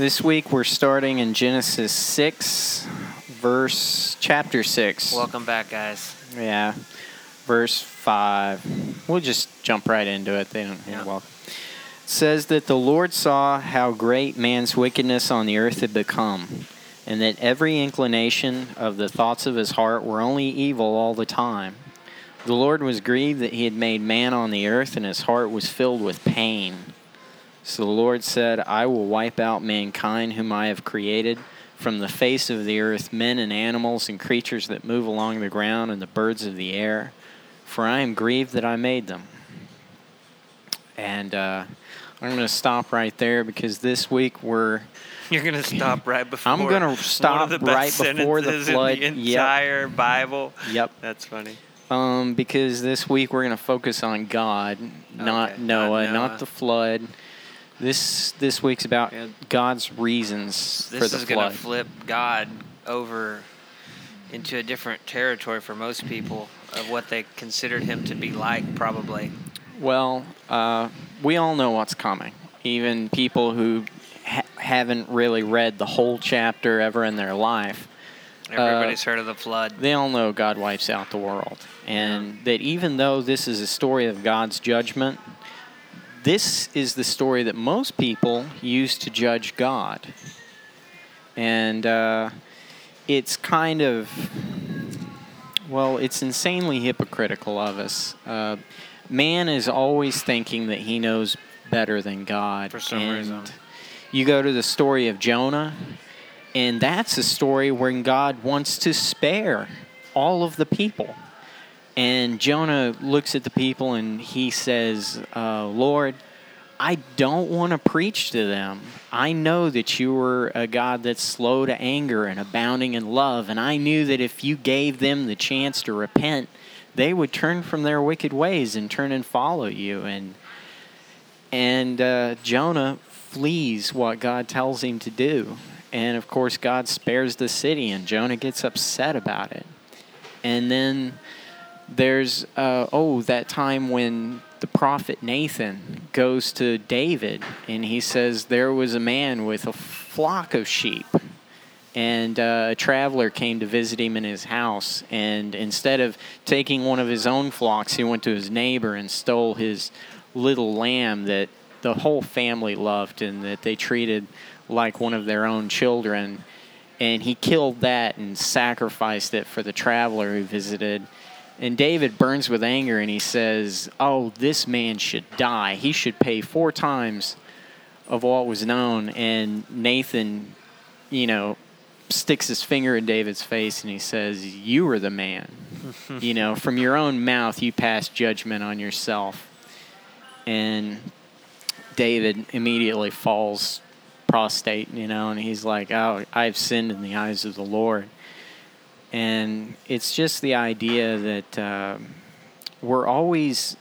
This week we're starting in Genesis 6, verse chapter 6. Welcome back, guys. Yeah, verse 5. We'll just jump right into it. They don't Yeah. welcome. It says that the Lord saw how great man's wickedness on the earth had become, and that every inclination of the thoughts of his heart were only evil all the time. The Lord was grieved that he had made man on the earth, and his heart was filled with pain. So the Lord said, I will wipe out mankind whom I have created from the face of the earth, men and animals and creatures that move along the ground and the birds of the air, for I am grieved that I made them. And uh, I'm going to stop right there because this week we're You're gonna stop right before. I'm gonna stop the right before the flood. In the Yep. entire Bible. yep That's funny. um, because this week we're going to focus on God, not Okay, Noah, not not the flood. This this week's about Yeah. God's reasons for This is gonna flip God over into a different territory for most people of what they considered him to be like, probably. Well, uh, we all know what's coming. Even people who ha- haven't really read the whole chapter ever in their life, Everybody's heard of the flood. they all know God wipes out the world. And that even though this is a story of God's judgment, this is the story that most people use to judge God. And uh, it's kind of, well, it's insanely hypocritical of us. Uh, man is always thinking that he knows better than God. For some and reason. You go to the story of Jonah, and that's a story when God wants to spare all of the people. And Jonah looks at the people and he says, uh, Lord, I don't want to preach to them. I know that you were a God that's slow to anger and abounding in love. And I knew that if you gave them the chance to repent, they would turn from their wicked ways and turn and follow you. And and uh, Jonah flees what God tells him to do. And of course, God spares the city, and Jonah gets upset about it. And then there's, uh, oh, that time when the prophet Nathan goes to David and he says, There was a man with a flock of sheep. And uh, a traveler came to visit him in his house. And instead of taking one of his own flocks, he went to his neighbor and stole his little lamb that the whole family loved and that they treated like one of their own children. And he killed that and sacrificed it for the traveler who visited. And David burns with anger and he says, Oh, this man should die. He should pay four times of what was known. And Nathan, you know, sticks his finger in David's face and he says, You are the man. you know, from your own mouth, you pass judgment on yourself. And David immediately falls prostrate, you know, and he's like, Oh, I've sinned in the eyes of the Lord. And it's just the idea that uh, we're always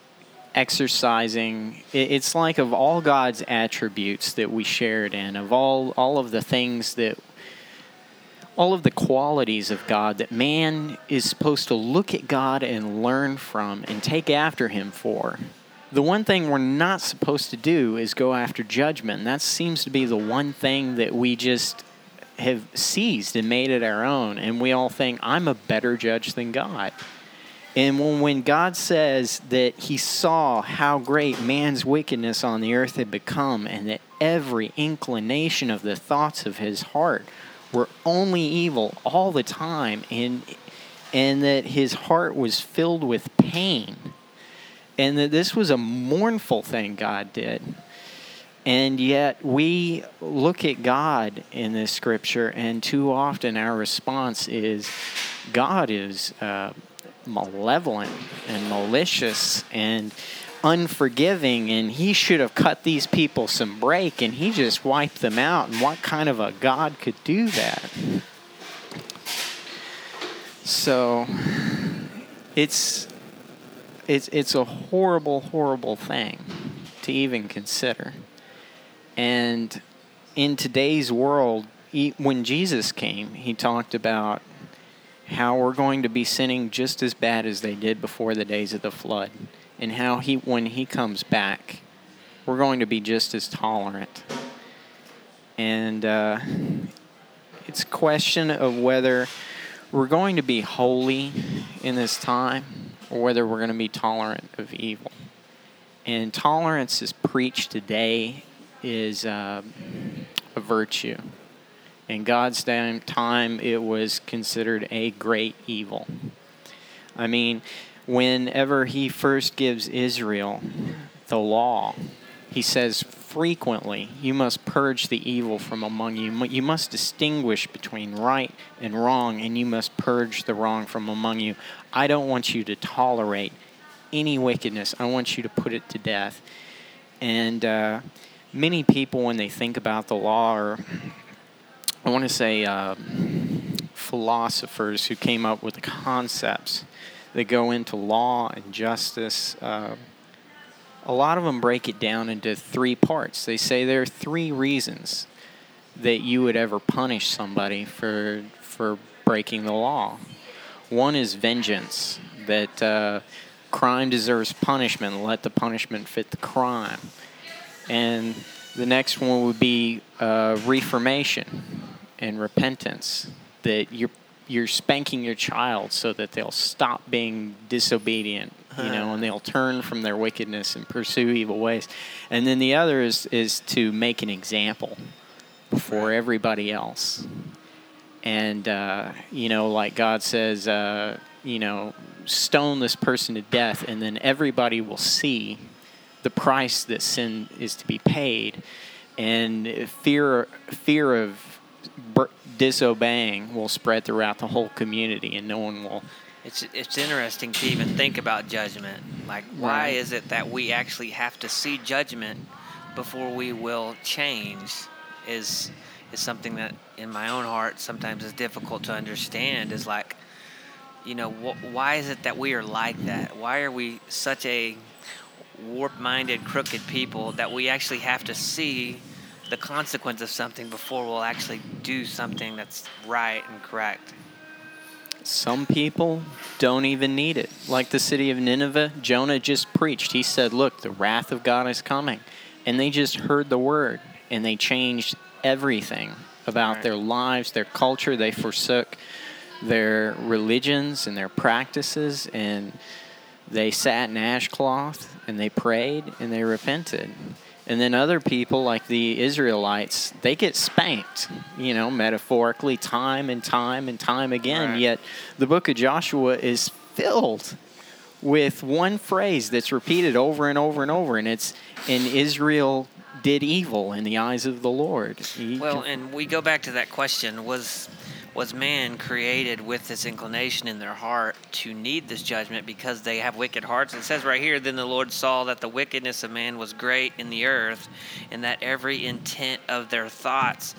exercising. It's like of all God's attributes that we shared in, of all all of the things that all of the qualities of God that man is supposed to look at God and learn from and take after him for. The one thing we're not supposed to do is go after judgment. That seems to be the one thing that we just have seized and made it our own. And we all think, I'm a better judge than God. And when, when God says that he saw how great man's wickedness on the earth had become, and that every inclination of the thoughts of his heart were only evil all the time, and, and that his heart was filled with pain, and that this was a mournful thing God did. And yet we look at God in this scripture, and too often our response is God is uh, malevolent and malicious and unforgiving, and he should have cut these people some break, and he just wiped them out. And what kind of a God could do that? So it's it's it's a horrible, horrible thing to even consider. And in today's world, when Jesus came, he talked about how we're going to be sinning just as bad as they did before the days of the flood, and how he, when he comes back, we're going to be just as tolerant. and uh, it's a question of whether we're going to be holy in this time or whether we're going to be tolerant of evil. And tolerance is preached today is uh, a virtue. In God's time, it was considered a great evil. I mean, whenever He first gives Israel the law, He says frequently, You must purge the evil from among you. You must distinguish between right and wrong, and you must purge the wrong from among you. I don't want you to tolerate any wickedness, I want you to put it to death. And uh, many people, when they think about the law, or I want to say uh, philosophers who came up with the concepts that go into law and justice, uh, a lot of them break it down into three parts. They say there are three reasons that you would ever punish somebody for for breaking the law. One is vengeance, that uh, crime deserves punishment. Let the punishment fit the crime. And the next one would be uh, reformation and repentance, that you're you're spanking your child so that they'll stop being disobedient, you know, and they'll turn from their wickedness and pursue evil ways. And then the other is is to make an example before everybody else. And uh, you know, like God says, uh, you know, stone this person to death, and then everybody will see the price that sin is to be paid, and fear fear of disobeying will spread throughout the whole community, and no one will. It's it's interesting to even think about judgment. Like, why Right. is it that we actually have to see judgment before we will change? Is is something that in my own heart sometimes is difficult to understand. Is like, you know, wh- why is it that we are like that? Why are we such a warp-minded, crooked people that we actually have to see the consequence of something before we'll actually do something that's right and correct? Some people don't even need it. Like the city of Nineveh, Jonah just preached. He said, Look, the wrath of God is coming. And they just heard the word and they changed everything about Right. their lives, their culture. They forsook their religions and their practices and they sat in ashcloth and they prayed and they repented. And then other people, like the Israelites, they get spanked, you know, metaphorically, time and time and time again. Right. Yet the book of Joshua is filled with one phrase that's repeated over and over and over, and it's, and Israel did evil in the eyes of the Lord. He- Well, and we go back to that question: was was man created with this inclination in their heart to need this judgment because they have wicked hearts? It says right here, then the Lord saw that the wickedness of man was great in the earth, and that every intent of their thoughts,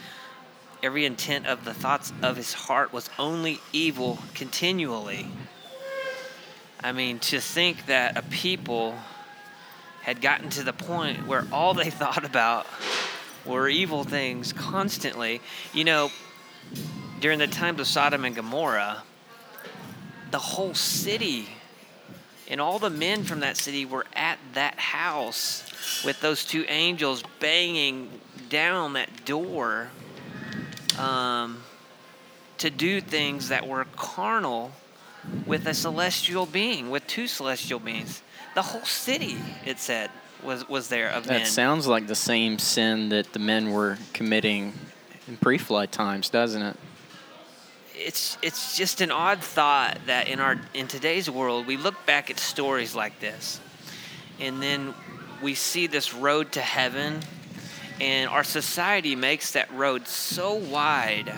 every intent of the thoughts of his heart was only evil continually. I mean, to think that a people had gotten to the point where all they thought about were evil things constantly. You know, during the times of Sodom and Gomorrah, the whole city and all the men from that city were at that house with those two angels banging down that door um, to do things that were carnal with a celestial being, with two celestial beings. The whole city, it said, was, was there of men. that sounds like the same sin that the men were committing in pre flood times, doesn't it? it's it's just an odd thought that in our in today's world we look back at stories like this and then we see this road to heaven and our society makes that road so wide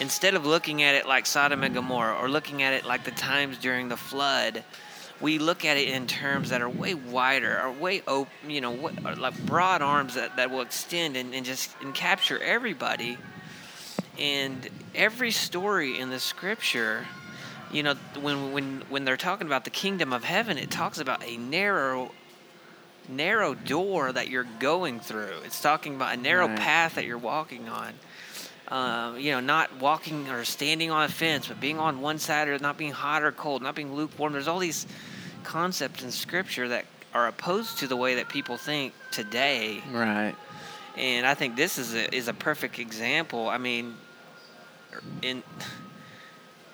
instead of looking at it like Sodom and Gomorrah or looking at it like the times during the flood we look at it in terms that are way wider or way open you know like broad arms that, that will extend and, and just and capture everybody. And every story in the scripture you know when when when they're talking about the kingdom of heaven it talks about a narrow narrow door that you're going through. It's talking about a narrow Right. path that you're walking on. Um, you know not walking or standing on a fence but being on one side or not being hot or cold not being lukewarm. There's all these concepts in scripture that are opposed to the way that people think today Right. And I think this is a is a perfect example. I mean, in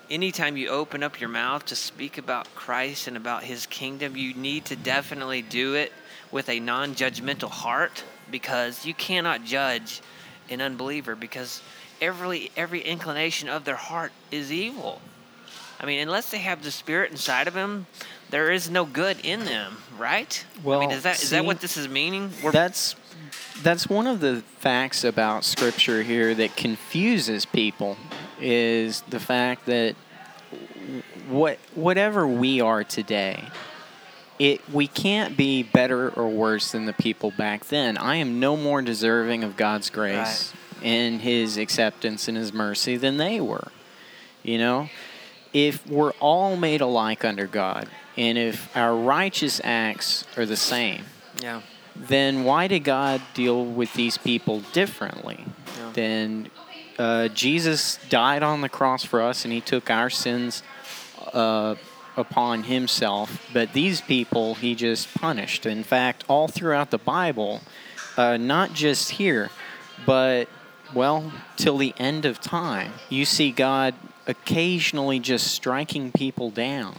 anytime you open up your mouth to speak about Christ and about his kingdom, you need to definitely do it with a non-judgmental heart because you cannot judge an unbeliever because every every inclination of their heart is evil. I mean, unless they have the spirit inside of them, there is no good in them, right? Well, I mean, is that is that see, what this is meaning? We're- That's that's one of the facts about scripture here that confuses people is the fact that what whatever we are today it we can't be better or worse than the people back then. I am no more deserving of God's grace and his acceptance and his mercy than they were. You know, if we're all made alike under God and if our righteous acts are the same, yeah. then why did God deal with these people differently? Yeah. Then uh, Jesus died on the cross for us, and He took our sins uh, upon Himself. But these people, He just punished. In fact, all throughout the Bible, uh, not just here, but well, till the end of time, you see God occasionally just striking people down,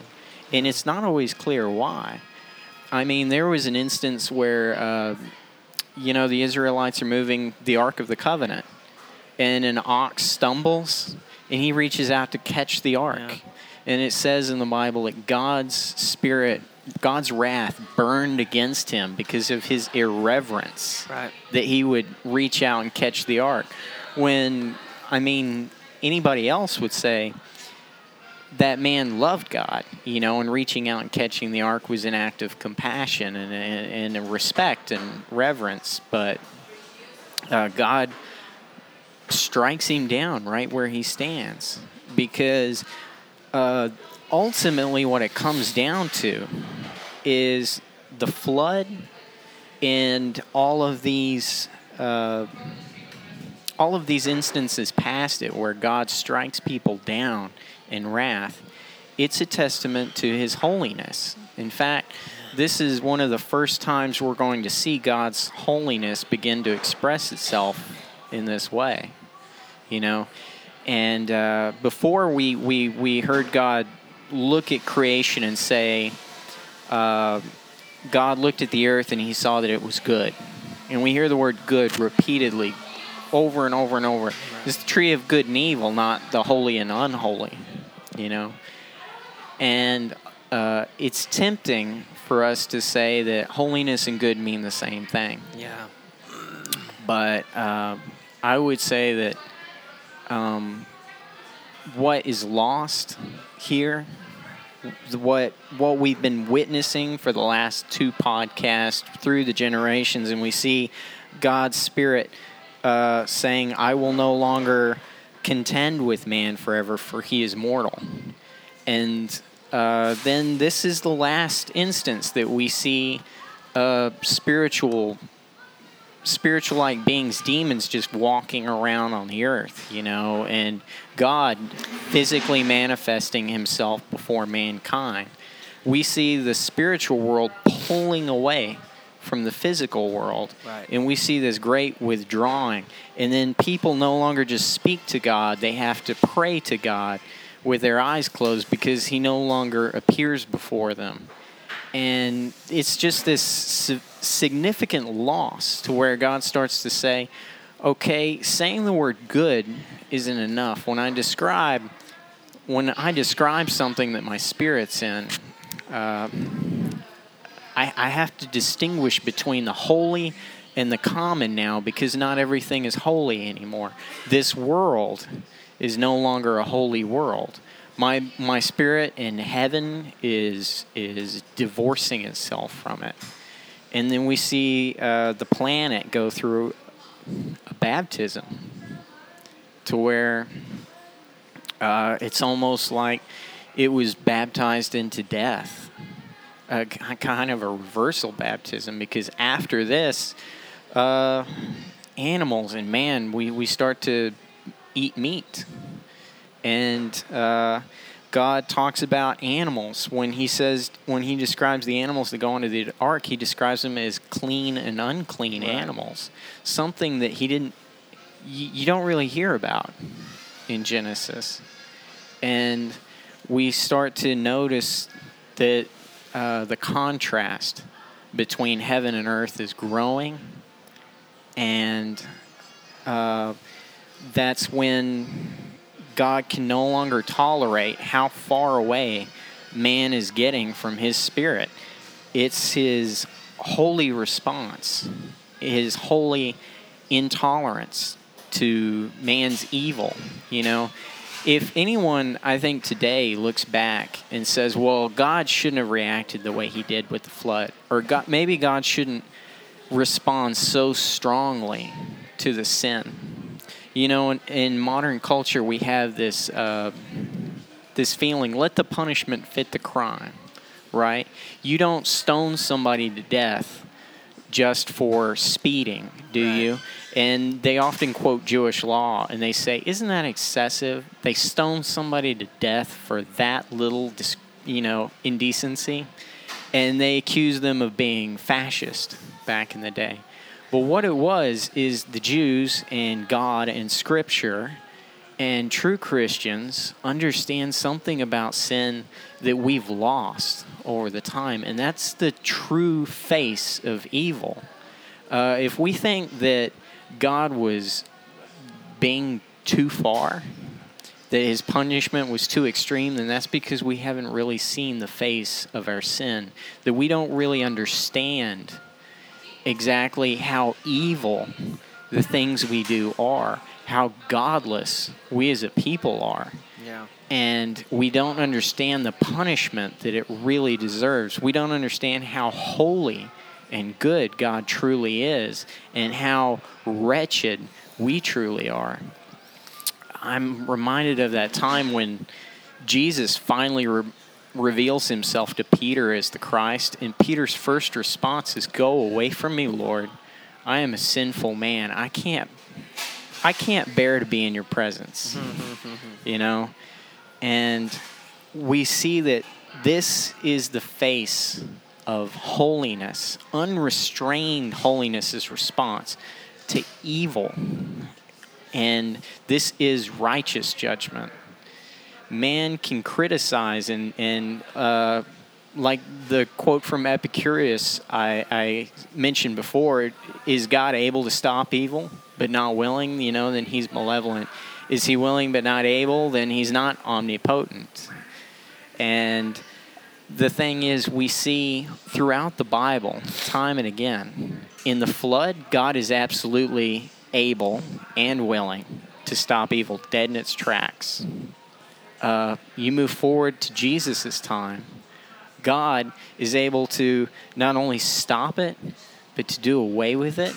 and it's not always clear why. I mean, there was an instance where, uh, you know, the Israelites are moving the Ark of the Covenant, and an ox stumbles, and he reaches out to catch the Ark. Yeah. And it says in the Bible that God's Spirit, God's wrath burned against him because of his irreverence Right. that he would reach out and catch the Ark. When, I mean, anybody else would say, that man loved God, you know, and reaching out and catching the ark was an act of compassion and, and, and respect and reverence. But uh, God strikes him down right where he stands because uh, ultimately what it comes down to is the flood and all of these. Uh, all of these instances past it where God strikes people down in wrath, it's a testament to his holiness. In fact, this is one of the first times we're going to see God's holiness begin to express itself in this way. You know? And uh, before we, we, we heard God look at creation and say, uh, God looked at the earth and he saw that it was good. And we hear the word good repeatedly over and over and over. It's the tree of good and evil, not the holy and unholy, you know? And uh, it's tempting for us to say that holiness and good mean the same thing. Yeah. But uh, I would say that um, what is lost here, what what we've been witnessing for the last two podcasts through the generations, and we see God's Spirit uh, saying, "I will no longer contend with man forever, for he is mortal." And uh, then this is the last instance that we see uh, spiritual spiritual like beings, demons just walking around on the earth, you know, and God physically manifesting himself before mankind. We see the spiritual world pulling away from the physical world. Right. And we see this great withdrawing. And then people no longer just speak to God, they have to pray to God with their eyes closed because he no longer appears before them and it's just this significant loss to where God starts to say, okay, saying the word good isn't enough. When I describe when I describe something that my spirit's in, uh, I, I have to distinguish between the holy and the common now because not everything is holy anymore. This world is no longer a holy world. My my spirit in heaven is is divorcing itself from it, and then we see uh, the planet go through a baptism to where uh, it's almost like it was baptized into death, a kind of a reversal baptism. Because after this, uh, animals and man, we, we start to eat meat. And uh, God talks about animals when he says when he describes the animals that go into the ark, he describes them as clean and unclean Right. animals. Something that he didn't you, you don't really hear about in Genesis. And we start to notice that uh, the contrast between heaven and earth is growing, and uh, that's when God can no longer tolerate how far away man is getting from his spirit. It's his holy response, his holy intolerance to man's evil. You know, if anyone, I think, today looks back and says, well, God shouldn't have reacted the way he did with the flood, or God, maybe God shouldn't respond so strongly to the sin. You know, in, in modern culture, we have this uh, this feeling: let the punishment fit the crime, right? You don't stone somebody to death just for speeding, do Right. you? And they often quote Jewish law, and they say, "Isn't that excessive? They stone somebody to death for that little, you know, indecency." and they accused them of being fascist back in the day. But what it was is the Jews and God and Scripture and true Christians understand something about sin that we've lost over the time, and that's the true face of evil. Uh, if we think that God was being too far, that his punishment was too extreme, then that's because we haven't really seen the face of our sin. That we don't really understand exactly how evil the things we do are, how godless we as a people are. Yeah. And we don't understand the punishment that it really deserves. We don't understand how holy and good God truly is and how wretched we truly are. I'm reminded of that time when Jesus finally re- reveals himself to Peter as the Christ, and Peter's first response is, "Go away from me, Lord. I am a sinful man. I can't I can't bear to be in your presence." Mm-hmm, mm-hmm, you mm-hmm. know? And we see that this is the face of holiness. Unrestrained holiness is response to evil. And this is righteous judgment. Man can criticize and, and uh, like the quote from Epicurus I, I mentioned before, is God able to stop evil but not willing? You know, then he's malevolent. Is he willing but not able? Then he's not omnipotent. And the thing is, we see throughout the Bible, time and again, in the flood, God is absolutely able and willing to stop evil dead in its tracks. Uh, you move forward to Jesus' time, God is able to not only stop it, but to do away with it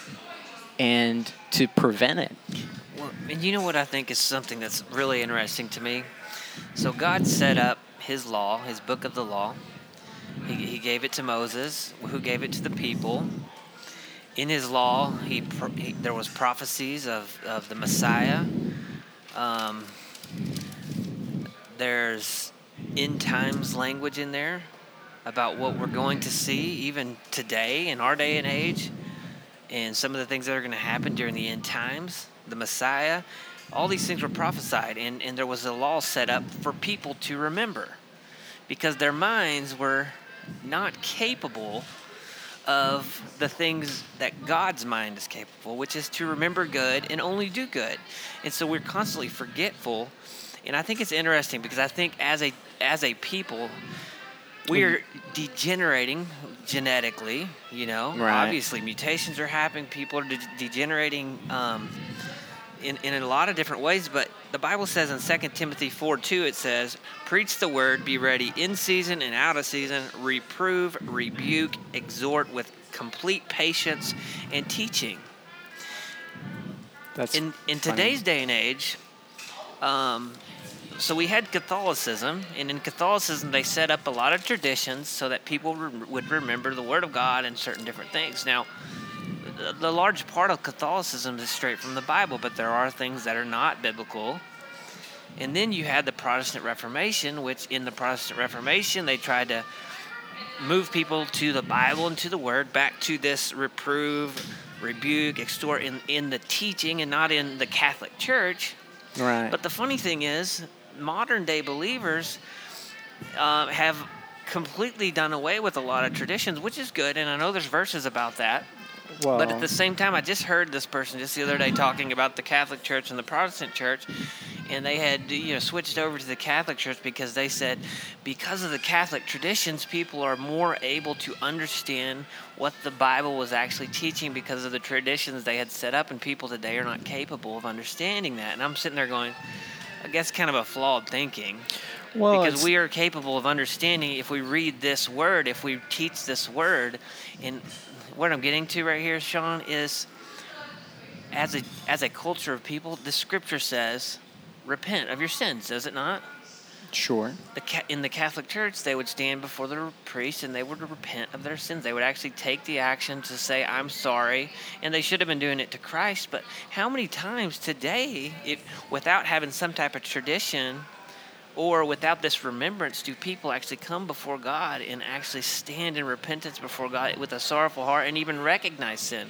and to prevent it. Well, and you know what I think is something that's really interesting to me? So God set up his law, his book of the law. He, he gave it to Moses, who gave it to the people. In his law, he, he there was prophecies of, of the Messiah. Um, there's end times language in there about what we're going to see even today in our day and age and some of the things that are going to happen during the end times, the Messiah, all these things were prophesied, and, and there was a law set up for people to remember because their minds were not capable of the things that God's mind is capable, which is to remember good and only do good. And so we're constantly forgetful. And I think it's interesting because I think as a as a people, we're degenerating genetically. You know, Right. obviously mutations are happening. People are de- degenerating um, in in a lot of different ways. But the Bible says in 2 Timothy 4 2, it says, Preach the word, be ready in season and out of season, reprove, rebuke, exhort with complete patience and teaching. That's In, in funny. today's day and age, um, so we had Catholicism, and in Catholicism, they set up a lot of traditions so that people re- would remember the Word of God and certain different things. Now, the, the large part of Catholicism is straight from the Bible, but there are things that are not biblical. And then you had the Protestant Reformation, which in the Protestant Reformation they tried to move people to the Bible and to the Word, back to this reprove, rebuke, extort in, in the teaching and not in the Catholic Church. Right. But the funny thing is, modern day believers uh, have completely done away with a lot of traditions, which is good, and I know there's verses about that. well, But at the same time, I just heard this person just the other day talking about the Catholic Church and the Protestant Church, and they had you know switched over to the Catholic Church because they said because of the Catholic traditions, people are more able to understand what the Bible was actually teaching because of the traditions they had set up, and people today are not capable of understanding that. And I'm sitting there going, I guess kind of a flawed thinking well, because we are capable of understanding if we read this word, if we teach this word. And what I'm getting to right here, Sean, is as a as a culture of people, the scripture says, repent of your sins, does it not? Sure. The ca- in the Catholic Church, they would stand before the priest and they would repent of their sins. They would actually take the action to say, "I'm sorry," and they should have been doing it to Christ. But how many times today, if without having some type of tradition or without this remembrance, do people actually come before God and actually stand in repentance before God with a sorrowful heart and even recognize sin?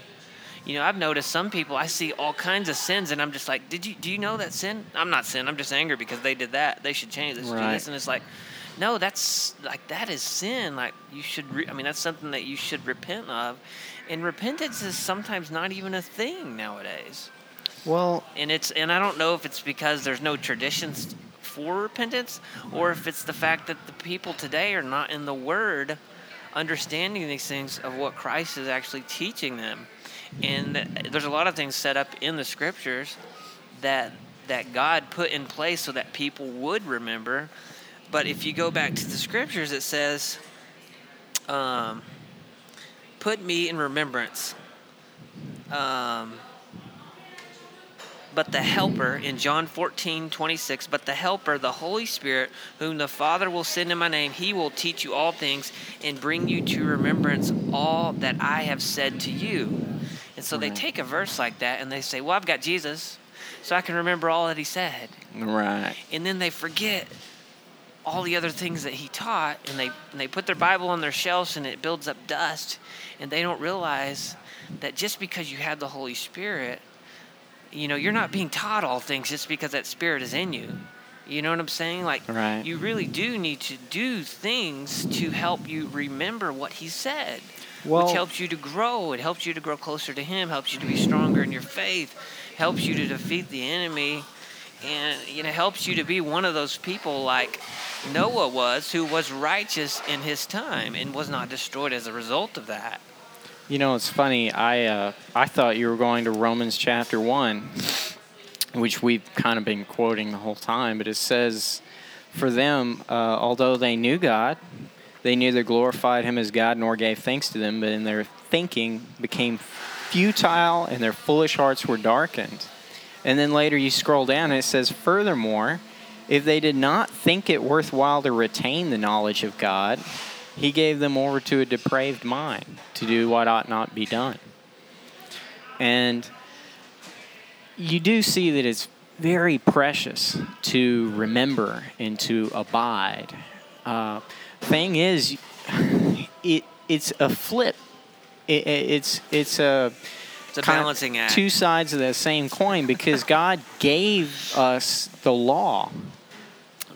You know, I've noticed some people. I see all kinds of sins, and I'm just like, "Did you? Do you know that sin? I'm not sin. I'm just angry because they did that. They should change this. Do Right. this." And it's like, no, that's like that is sin. Like you should. Re- I mean, that's something that you should repent of, and repentance is sometimes not even a thing nowadays. Well, And it's and I don't know if it's because there's no traditions for repentance, or if it's the fact that the people today are not in the Word, understanding these things of what Christ is actually teaching them. And there's a lot of things set up in the Scriptures that that God put in place so that people would remember. But if you go back to the Scriptures, it says, um, "Put me in remembrance." Um, but the Helper in John 14, 26, but the Helper, the Holy Spirit, whom the Father will send in my name, he will teach you all things and bring you to remembrance all that I have said to you. So they take a verse like that and they say, Well, I've got Jesus, so I can remember all that he said. right. And then they forget all the other things that he taught and they, and they put their Bible on their shelves and it builds up dust. And they don't realize that just because you have the Holy Spirit, you know, you're not being taught all things just because that Spirit is in you. You know what I'm saying? Like, Right. you really do need to do things to help you remember what he said, Well- which helps you to grow. It helps you to grow closer to him, helps you to be stronger in your faith, helps you to defeat the enemy, and you know, helps you to be one of those people like Noah was, who was righteous in his time and was not destroyed as a result of that. You know, it's funny. I uh, I thought you were going to Romans chapter one, which we've kind of been quoting the whole time, but it says, "For them, uh, although they knew God, they neither glorified Him as God nor gave thanks to them, but in their thinking became futile, and their foolish hearts were darkened." And then later you scroll down, and it says, "Furthermore, if they did not think it worthwhile to retain the knowledge of God." He gave them over to a depraved mind to do what ought not be done. And you do see that it's very precious to remember and to abide. Uh, thing is, it it's a flip. It, it- it's it's a It's a balancing act. two sides of the same coin because God gave us the law.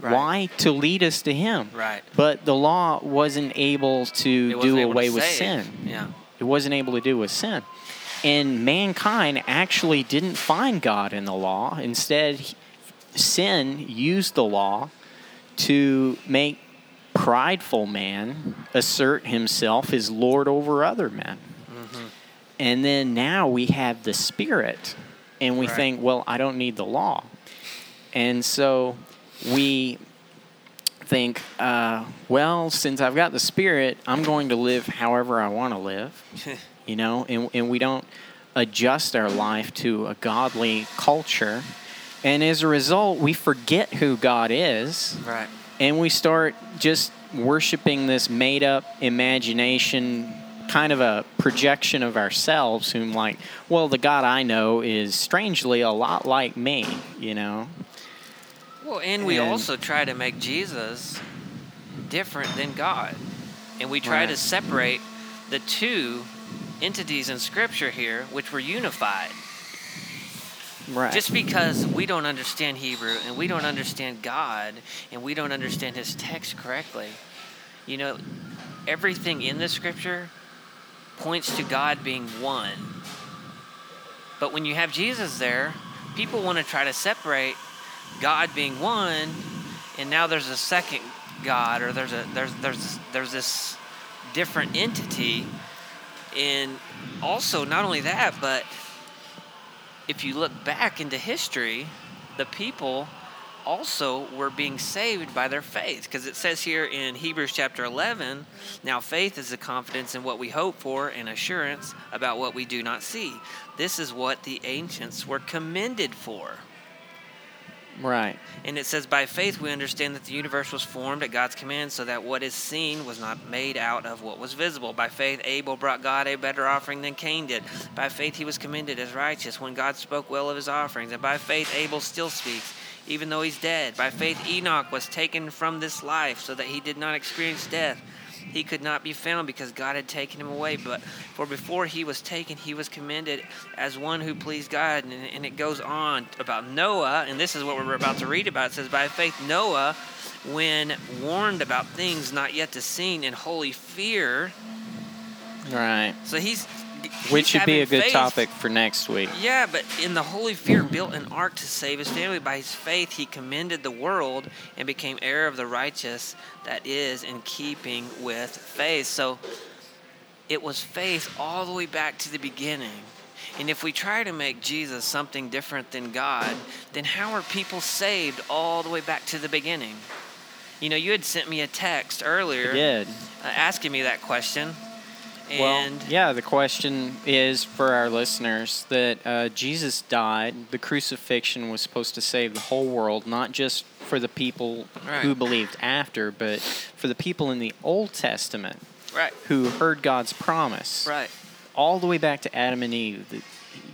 Right. Why? To lead us to Him. Right. But the law wasn't able to wasn't do able to away with save. sin. Yeah. It wasn't able to do with sin. And mankind actually didn't find God in the law. Instead, sin used the law to make prideful man assert himself as Lord over other men. Mm-hmm. And then now we have the Spirit, and we Right. think, well, I don't need the law. And so we think, uh, well, since I've got the Spirit, I'm going to live however I want to live, you know, and, and we don't adjust our life to a godly culture. And as a result, we forget who God is Right. And we start just worshiping this made up imagination kind of a projection of ourselves whom like well the god i know is strangely a lot like me you know Well, and we And- also try to make Jesus different than God. And we try to separate the two entities in Scripture here, which were unified. Right. Just because we don't understand Hebrew and we don't understand God and we don't understand His text correctly, you know, everything in the Scripture points to God being one. But when you have Jesus there, people want to try to separate God being one, and now there's a second God, or there's a there's there's there's this different entity, and also not only that, but if you look back into history, the people also were being saved by their faith. Because it says here in Hebrews chapter 11 now faith is the confidence in what we hope for and assurance about what we do not see. This is what the ancients were commended for right. and it says, By faith we understand that the universe was formed at God's command, so that what is seen was not made out of what was visible. By faith Abel brought God a better offering than Cain did. By faith he was commended as righteous when God spoke well of his offerings. And by faith Abel still speaks, even though he's dead. By faith Enoch was taken from this life, so that he did not experience death. He could not be found because God had taken him away. But for before he was taken, he was commended as one who pleased God. And, and it goes on about Noah, and this is what we're about to read about. It says, By faith, Noah, when warned about things not yet to seen in holy fear. Right. So he's. Which should be a good faith. topic for next week. Yeah, but in the holy fear, built an ark to save his family. By his faith, he commended the world and became heir of the righteous that is in keeping with faith. So it was faith all the way back to the beginning. And if we try to make Jesus something different than God, then how are people saved all the way back to the beginning? You know, you had sent me a text earlier did. uh, asking me that question. Well, yeah, the question is for our listeners that uh, Jesus died. The crucifixion was supposed to save the whole world, not just for the people Right. who believed after, but for the people in the Old Testament right, who heard God's promise. right. All the way back to Adam and Eve. That,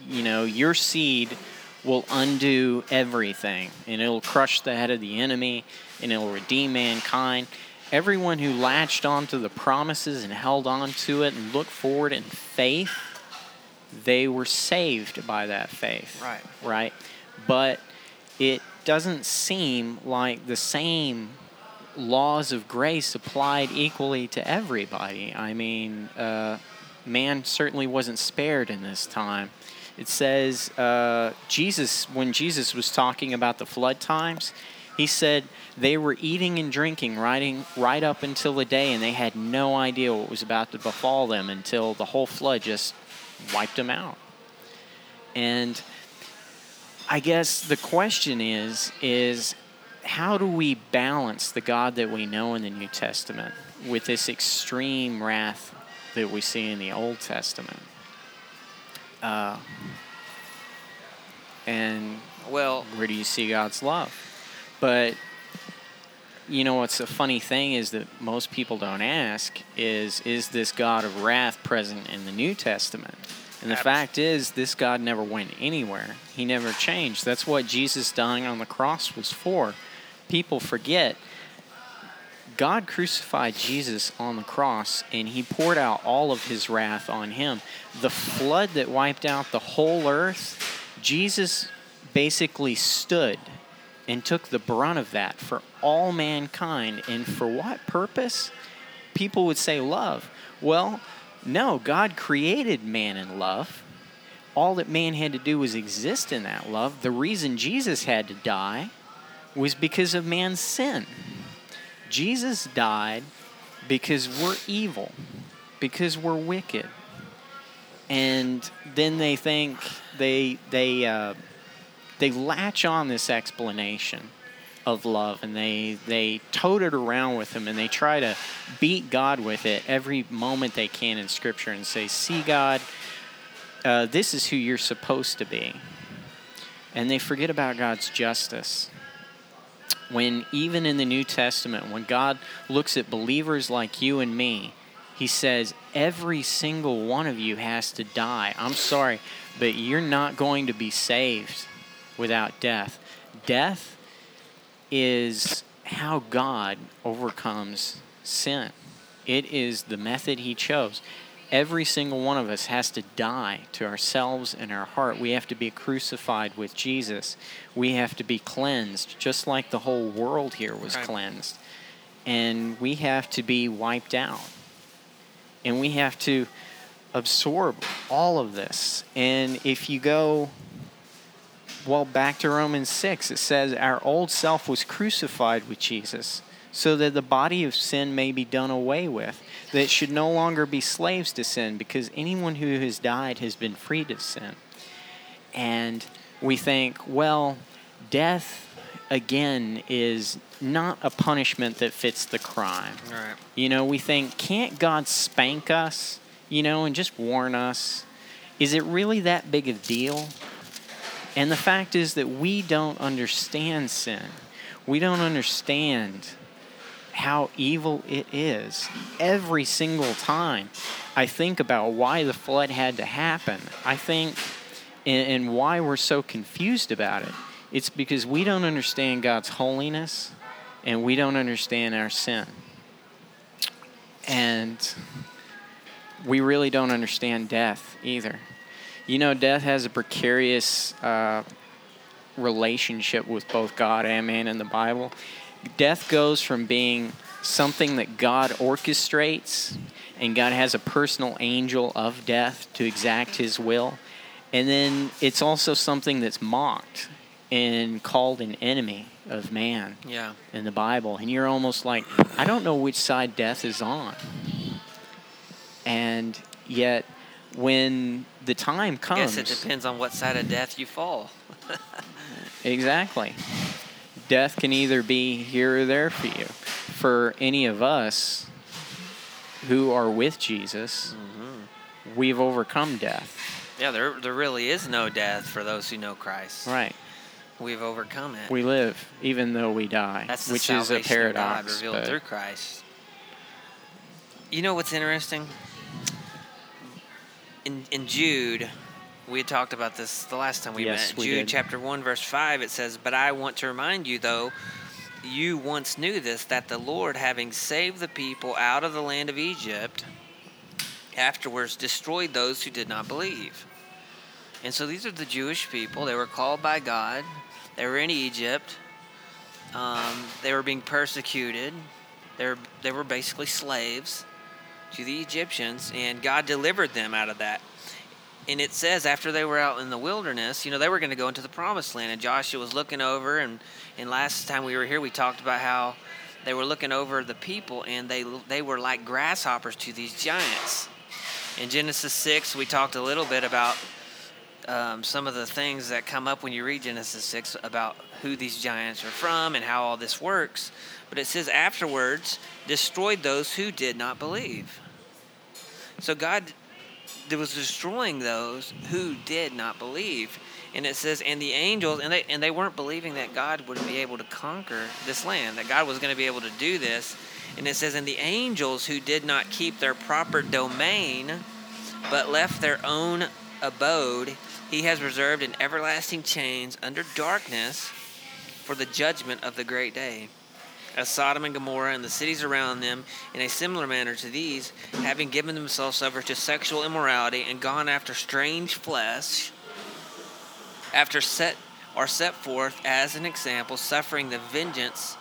you know, your seed will undo everything, and it'll crush the head of the enemy, and it'll redeem mankind. Everyone who latched onto the promises and held on to it and looked forward in faith, they were saved by that faith. Right. Right? But it doesn't seem like the same laws of grace applied equally to everybody. I mean, uh, man certainly wasn't spared in this time. It says uh, Jesus, when Jesus was talking about the flood times, he said they were eating and drinking right, in, right up until the day, and they had no idea what was about to befall them until the whole flood just wiped them out. And I guess the question is is how do we balance the God that we know in the New Testament with this extreme wrath that we see in the Old Testament? Uh, and Well, where do you see God's love? But you know what's a funny thing is that most people don't ask is is this God of wrath present in the New Testament? And the fact is this God never went anywhere. He never changed. That's what Jesus dying on the cross was for. People forget God crucified Jesus on the cross and he poured out all of his wrath on him. The flood that wiped out the whole earth, Jesus basically stood and took the brunt of that for all mankind. And for what purpose? People would say love. Well, no, God created man in love. All that man had to do was exist in that love. The reason Jesus had to die was because of man's sin. Jesus died because we're evil, because we're wicked. And then they think they they uh, they latch on this explanation of love and they they tote it around with them and they try to beat God with it every moment they can in Scripture and say, "See, God, uh, this is who you're supposed to be," and they forget about God's justice. When even in the New Testament, when God looks at believers like you and me, He says, every single one of you has to die. I'm sorry, but you're not going to be saved without death. Death is how God overcomes sin. It is the method He chose. Every single one of us has to die to ourselves and our heart. We have to be crucified with Jesus. We have to be cleansed, just like the whole world here was Right. cleansed. And we have to be wiped out. And we have to absorb all of this. And if you go well back to Romans 6, it says our old self was crucified with Jesus so that the body of sin may be done away with, that it should no longer be slaves to sin because anyone who has died has been freed of sin. And we think, well, death again is not a punishment that fits the crime. Right. You know, we think, can't God spank us, you know, and just warn us? Is it really that big a deal? And the fact is that we don't understand sin. We don't understand how evil it is. Every single time I think about why the flood had to happen, I think, and, and why we're so confused about it, it's because we don't understand God's holiness and we don't understand our sin. And we really don't understand death either. You know, death has a precarious uh, relationship with both God and man in the Bible. Death goes from being something that God orchestrates, and God has a personal angel of death to exact his will. And then it's also something that's mocked and called an enemy of man Yeah. in the Bible, and you're almost like, I don't know which side death is on. And yet, when the time I comes, guess it depends on what side of death you fall. exactly, death can either be here or there for you. For any of us who are with Jesus, Mm-hmm. we've overcome death. Yeah, there there really is no death for those who know Christ. Right. We've overcome it. We live even though we die, That's the which is a salvation of God paradox. revealed through Christ. You know what's interesting? In in Jude, we had talked about this the last time we Yes, met. we Jude did. chapter one verse five it says, "But I want to remind you, though." You once knew this, that the Lord, having saved the people out of the land of Egypt, afterwards destroyed those who did not believe. And so these are the Jewish people. They were called by God. They were in Egypt. Um, they were being persecuted. They were, they were basically slaves to the Egyptians, and God delivered them out of that. And it says after they were out in the wilderness, you know, they were going to go into the promised land. And Joshua was looking over, and, and last time we were here, we talked about how they were looking over the people, and they, they were like grasshoppers to these giants. In Genesis 6, we talked a little bit about um, some of the things that come up when you read Genesis 6 about who these giants are from and how all this works. But it says, afterwards, destroyed those who did not believe. So God was destroying those who did not believe. And it says, and the angels, and they and they weren't believing that God would be able to conquer this land, that God was going to be able to do this. And it says, and the angels who did not keep their proper domain, but left their own abode, he has reserved in everlasting chains under darkness for the judgment of the great day. As Sodom and Gomorrah and the cities around them, in a similar manner to these, having given themselves over to sexual immorality and gone after strange flesh, after set are set forth as an example, suffering the vengeance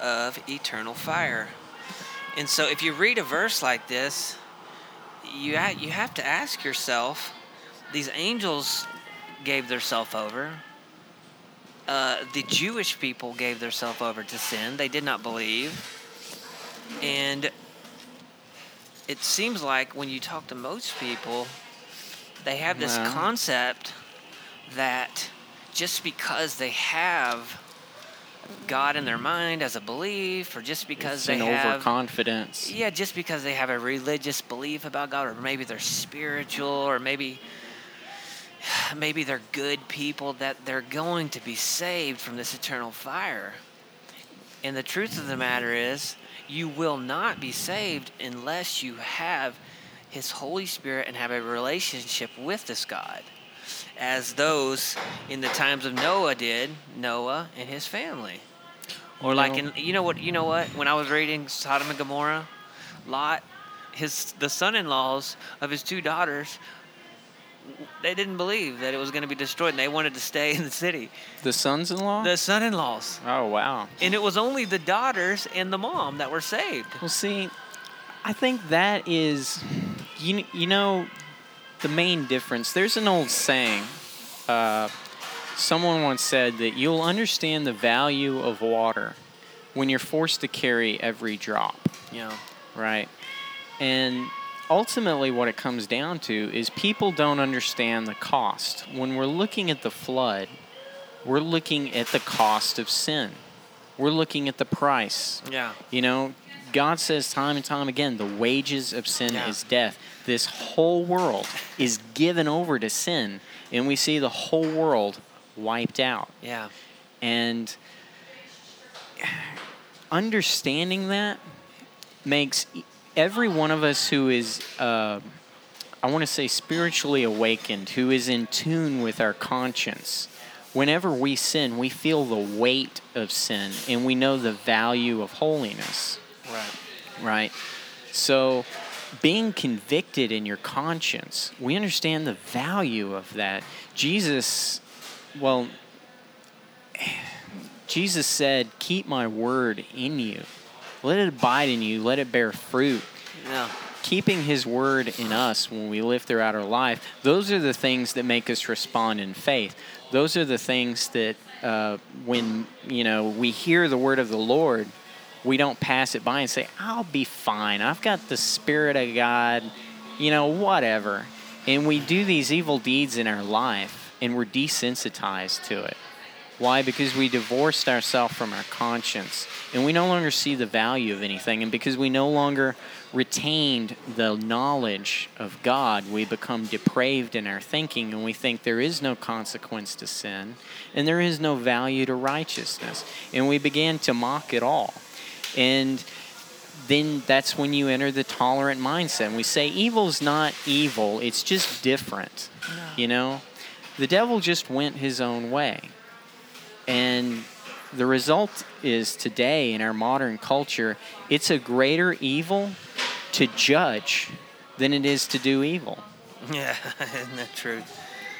of eternal fire. And so, if you read a verse like this, you ha- you have to ask yourself: these angels gave themselves over. Uh, the Jewish people gave themselves over to sin; they did not believe. And it seems like when you talk to most people, they have this concept that just because they have God in their mind as a belief, or just because It's they an have overconfidence. yeah, just because they have a religious belief about God, or maybe they're spiritual, or maybe maybe they're good people that they're going to be saved from this eternal fire. And the truth of the matter is, you will not be saved unless you have His Holy Spirit and have a relationship with this God, as those in the times of Noah did, Noah and his family. Or like in you know what you know what when I was reading Sodom and Gomorrah, Lot, his the son-in-laws of his two daughters, they didn't believe that it was going to be destroyed, and they wanted to stay in the city. The sons-in-law. The son-in-laws, oh wow. and it was only the daughters and the mom that were saved. Well, see, I think that is, you, you know, the main difference. There's an old saying. Uh, someone once said that you'll understand the value of water when you're forced to carry every drop, know, right? And ultimately, what it comes down to is people don't understand the cost. When we're looking at the flood, we're looking at the cost of sin. We're looking at the price. yeah, You know, God says time and time again, the wages of sin Yeah. is death. This whole world is given over to sin, and we see the whole world wiped out. yeah, And understanding that makes every one of us who is, uh, I want to say, spiritually awakened, who is in tune with our conscience. Whenever we sin, we feel the weight of sin and we know the value of holiness right, right? So, being convicted in your conscience, we understand the value of that. Jesus, well, Jesus said, Keep my word in you. Let it abide in you. Let it bear fruit. yeah, Keeping his word in us when we live throughout our life, those are the things that make us respond in faith. Those are the things that, uh, when you know we hear the word of the Lord, we don't pass it by and say, "I'll be fine. I've got the Spirit of God." You know, whatever. And we do these evil deeds in our life, and we're desensitized to it. Why? Because we divorced ourselves from our conscience and we no longer see the value of anything. And because we no longer retained the knowledge of God, we become depraved in our thinking and we think there is no consequence to sin and there is no value to righteousness. And we began to mock it all. And then that's when you enter the tolerant mindset. And we say evil's not evil, it's just different. You know? The devil just went his own way. And the result is today in our modern culture, it's a greater evil to judge than it is to do evil. yeah. Isn't that true?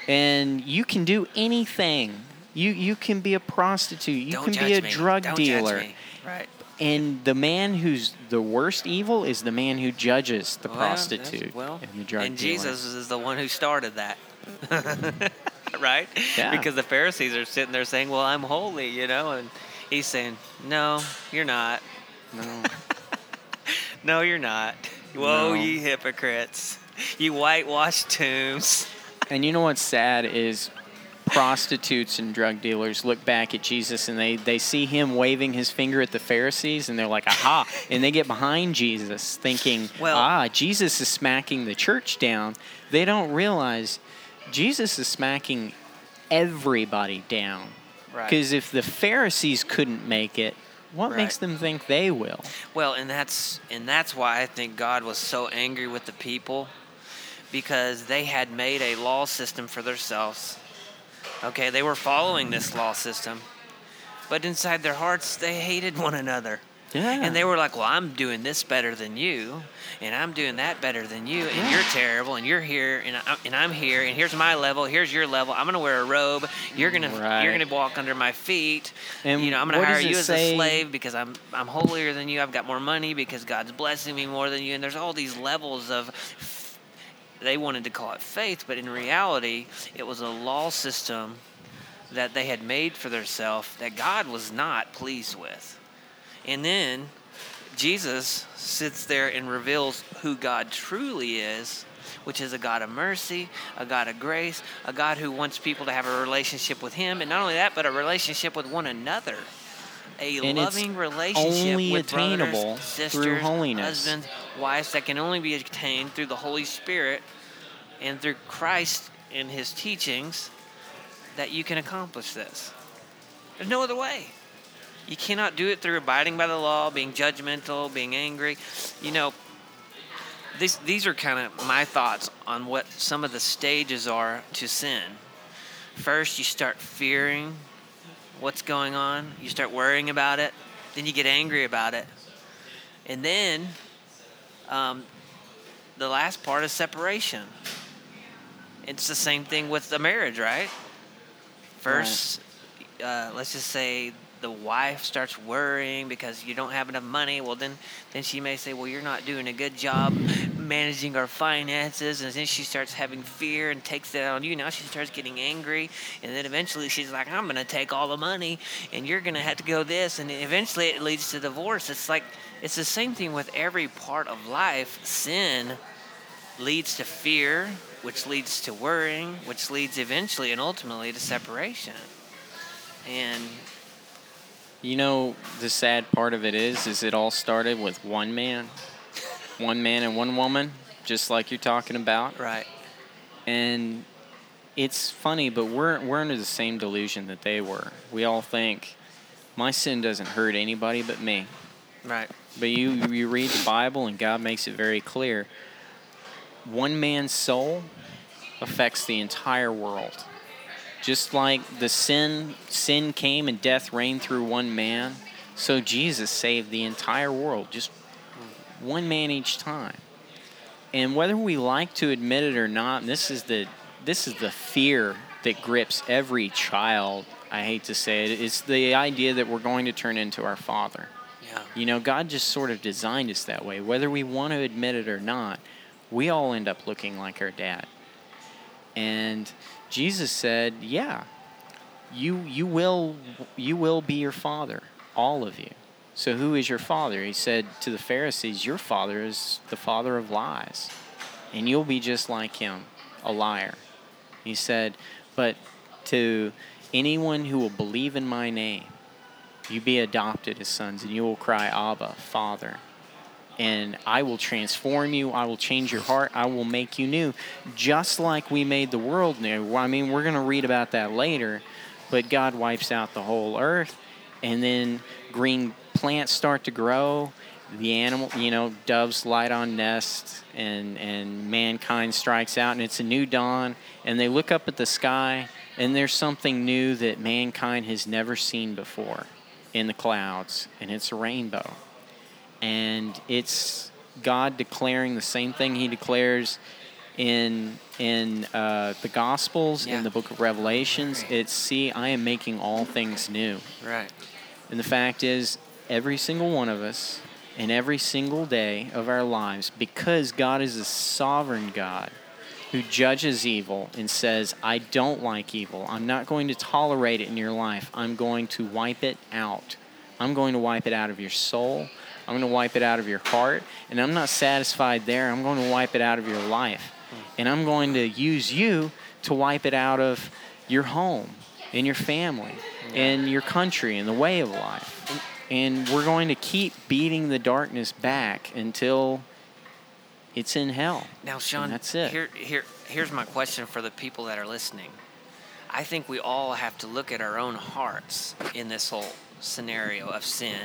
And you can do anything. You you can be a prostitute. You Don't can be a me. drug Don't dealer. Right. And the man who's the worst evil is the man who judges the Well, prostitute Well, and the drug and dealer. Jesus is the one who started that. right? Yeah. Because the Pharisees are sitting there saying, "Well, I'm holy," you know, and he's saying, "No, you're not. No. No, you're not. Whoa, No. ye hypocrites! You whitewashed tombs." And you know what's sad is prostitutes and drug dealers look back at Jesus and they, they see him waving his finger at the Pharisees and they're like, aha. and they get behind Jesus thinking, Well- ah, Jesus is smacking the church down. They don't realize Jesus is smacking everybody down. Right. Because if the Pharisees couldn't make it, what Right. makes them think they will? Well, and that's and that's why I think God was so angry with the people because they had made a law system for themselves. Okay, they were following this law system, but inside their hearts they hated one another. Yeah. And they were like, "Well, I'm doing this better than you, and I'm doing that better than you, and Yeah. you're terrible, and you're here, and I'm, and I'm here, and here's my level, here's your level. I'm gonna wear a robe. You're gonna Right. you're gonna walk under my feet, And you know, I'm gonna hire you as say- a slave because I'm I'm holier than you. I've got more money because God's blessing me more than you. And there's all these levels of they wanted to call it faith, but in reality, it was a law system that they had made for themselves that God was not pleased with. And then Jesus sits there and reveals who God truly is, which is a God of mercy, a God of grace, a God who wants people to have a relationship with Him, and not only that, but a relationship with one another. A And loving relationship only with attainable brothers, through holiness. husbands, wives that can only be attained through the Holy Spirit and through Christ and His teachings that you can accomplish this. There's no other way. You cannot do it through abiding by the law, being judgmental, being angry. You know, these these are kind of my thoughts on what some of the stages are to sin. First, you start fearing what's going on. You start worrying about it. then you get angry about it, and then um, the last part is separation. It's the same thing with the marriage, right? First, uh, let's just say the wife starts worrying because you don't have enough money. Well, then, then she may say, "Well, you're not doing a good job managing our finances," and then she starts having fear and takes that on you. Now she starts getting angry, and then eventually she's like, "I'm gonna take all the money, and you're gonna have to go this," and eventually it leads to divorce. It's like it's the same thing with every part of life. Sin leads to fear, which leads to worrying, which leads eventually and ultimately to separation. And You know, the sad part of it is, is it all started with one man, one man and one woman, just like you're talking about. right, And it's funny, but we're we're under the same delusion that they were. We all think my sin doesn't hurt anybody but me. right, But you you read the Bible and God makes it very clear. One man's soul affects the entire world. Just like the sin sin came and death reigned through one man, so Jesus saved the entire world, just one man each time. And whether we like to admit it or not, and this is the this is the fear that grips every child. I hate to say it. It's the idea that we're going to turn into our father. yeah, You know, God just sort of designed us that way. Whether we want to admit it or not, we all end up looking like our dad. And Jesus said, "Yeah, you you will you will be your father, all of you." So who is your father? He said to the Pharisees, "Your father is the father of lies, and you'll be just like him, a liar." He said, "But to anyone who will believe in my name, you be adopted as sons, and you will cry, Abba, Father. And I will transform you. I will change your heart. I will make you new, just like we made the world new. I mean, we're going to read about that later, but God wipes out the whole earth, and then green plants start to grow. The animal, you know, doves light on nests, and and mankind strikes out, and it's a new dawn. And they look up at the sky, and there's something new that mankind has never seen before in the clouds, and it's a rainbow. And it's God declaring the same thing He declares in in uh, the Gospels, Yeah. in the Book of Revelations. It's see, I am making all things new. right, And the fact is, every single one of us, in every single day of our lives, because God is a sovereign God who judges evil and says, I don't like evil. I'm not going to tolerate it in your life. I'm going to wipe it out. I'm going to wipe it out of your soul. I'm going to wipe it out of your heart. And I'm not satisfied there. I'm going to wipe it out of your life. And I'm going to use you to wipe it out of your home and your family and your country and the way of life. And we're going to keep beating the darkness back until it's in hell. Now, Sean, that's it. Here, here, here's my question for the people that are listening. I think we all have to look at our own hearts in this whole scenario of sin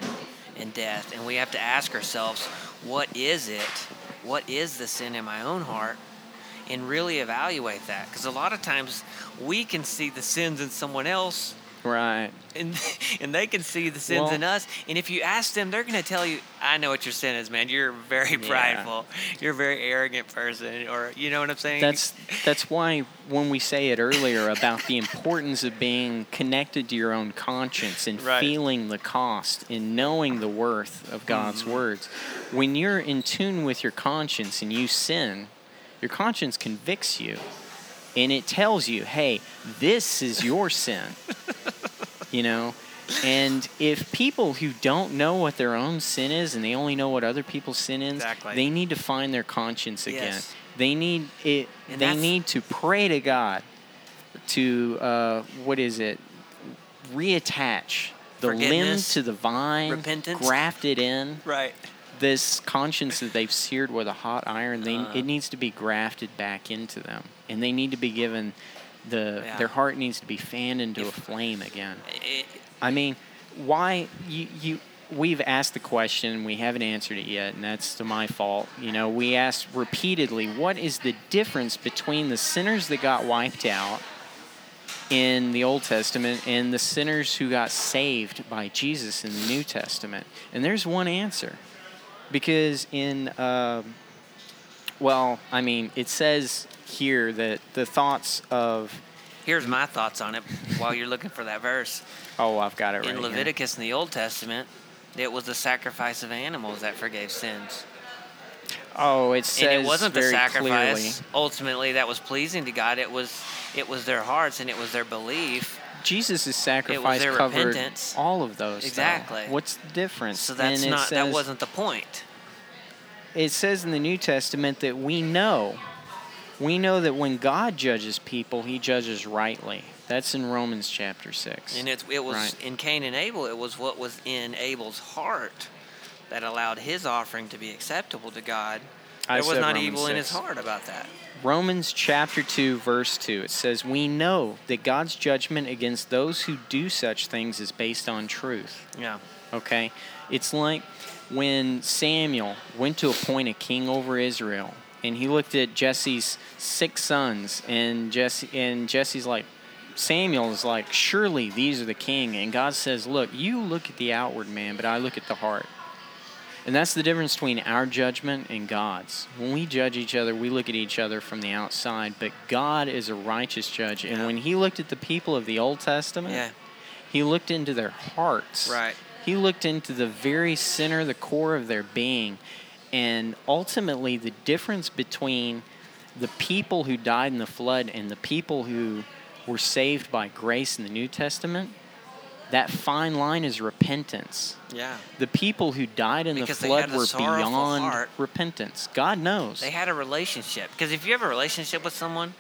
and death, and we have to ask ourselves, what is it? What is the sin in my own heart? And really evaluate that, because a lot of times we can see the sins in someone else, Right. and and they can see the sins Well- in us. And if you ask them, they're going to tell you, "I know what your sin is, man. You're very Yeah. prideful. You're a very arrogant person, or you know what I'm saying." That's that's why when we say it earlier about the importance of being connected to your own conscience and Right. feeling the cost and knowing the worth of God's Mm-hmm. words. When you're in tune with your conscience and you sin, your conscience convicts you and it tells you, "Hey, this is your sin." you know? And if people who don't know what their own sin is and they only know what other people's sin is, Exactly. they need to find their conscience again. Yes. They need it. And they need to pray to God to uh, what is it? Reattach the limb to the vine, Repentance. graft it in. right. This conscience that they've seared with a hot iron, they, Uh. it needs to be grafted back into them, and they need to be given the Yeah. their heart needs to be fanned into a flame again. It, I mean, why you you we've asked the question, we haven't answered it yet, and that's to my fault. You know, we asked repeatedly, what is the difference between the sinners that got wiped out in the Old Testament and the sinners who got saved by Jesus in the New Testament. And there's one answer. Because in, uh, well, I mean, it says here that the thoughts of, Here's my thoughts on it while you're looking for that verse. oh, I've got it right In here. Leviticus in the Old Testament, it was the sacrifice of animals that forgave sins. Oh, it says and it wasn't the sacrifice clearly. ultimately that was pleasing to God. It was it was their hearts and it was their belief. Jesus' sacrifice covered repentance. all of those. though. Exactly. What's the difference? So that's not that wasn't the point. it says in the New Testament that we know, we know that when God judges people, He judges rightly. That's in Romans chapter six. And it, it was Right. in Cain and Abel, it was what was in Abel's heart that allowed his offering to be acceptable to God. I There was not Romans evil in his heart about that. Romans chapter 2, verse 2, it says, We know that God's judgment against those who do such things is based on truth. Yeah. Okay? It's like when Samuel went to appoint a king over Israel, and he looked at Jesse's six sons, and Jesse and Jesse's like, Samuel's like, Surely these are the king. And God says, Look, you look at the outward man, but I look at the heart. And that's the difference between our judgment and God's. When we judge each other, we look at each other from the outside, but God is a righteous judge. And Yeah. when he looked at the people of the Old Testament, Yeah. he looked into their hearts. Right. He looked into the very center, the core of their being. And ultimately, the difference between the people who died in the flood and the people who were saved by grace in the New Testament, that fine line is repentance. Yeah. The people who died in Because the flood were beyond heart. repentance. God knows. They had a relationship. Because if you have a relationship with someone,